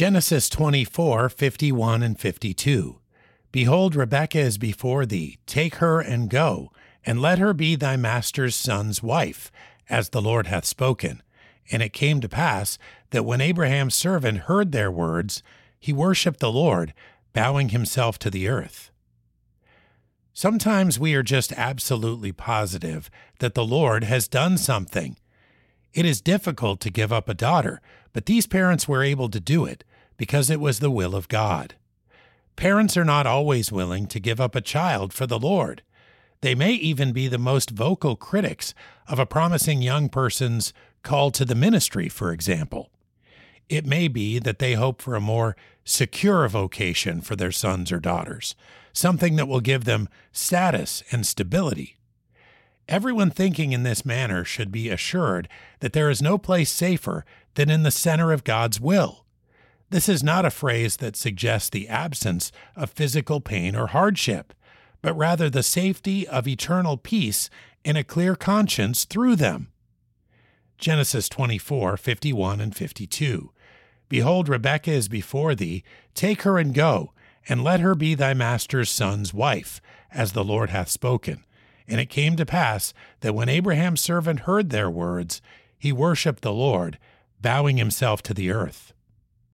Genesis 24 51 and 52. Behold, Rebekah is before thee. Take her and go, and let her be thy master's son's wife, as the Lord hath spoken. And it came to pass that when Abraham's servant heard their words, he worshipped the Lord, bowing himself to the earth. Sometimes we are just absolutely positive that the Lord has done something. It is difficult to give up a daughter, but these parents were able to do it because it was the will of God. Parents are not always willing to give up a child for the Lord. They may even be the most vocal critics of a promising young person's call to the ministry, for example. It may be that they hope for a more secure vocation for their sons or daughters, something that will give them status and stability. Everyone thinking in this manner should be assured that there is no place safer than in the center of God's will. This is not a phrase that suggests the absence of physical pain or hardship, but rather the safety of eternal peace and a clear conscience through them. Genesis 24 51 and 52. Behold, Rebekah is before thee. Take her and go, and let her be thy master's son's wife, as the Lord hath spoken. And it came to pass that when Abraham's servant heard their words, he worshipped the Lord, bowing himself to the earth.